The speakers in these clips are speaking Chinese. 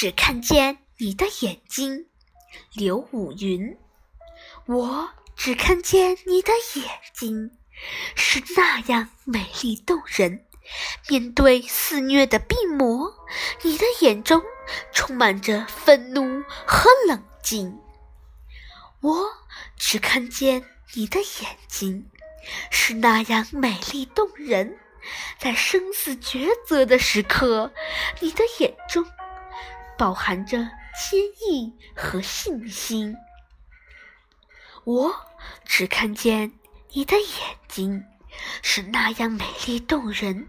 只看见你的眼睛，刘武云。我只看见你的眼睛，是那样美丽动人。面对肆虐的病魔，你的眼中充满着愤怒和冷静。我只看见你的眼睛，是那样美丽动人。在生死抉择的时刻，你的眼中饱含着坚毅和信心。我只看见你的眼睛，是那样美丽动人。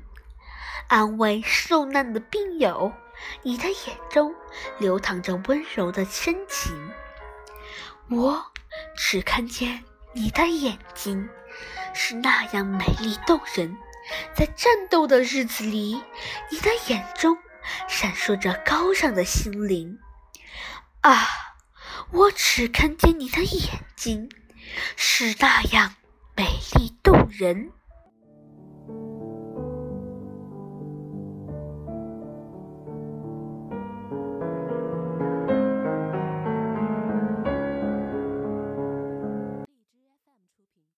安慰受难的病友，你的眼中流淌着温柔的深情。我只看见你的眼睛，是那样美丽动人。在战斗的日子里，你的眼中闪烁着高尚的心灵。啊，我只看见你的眼睛，是那样美丽动人。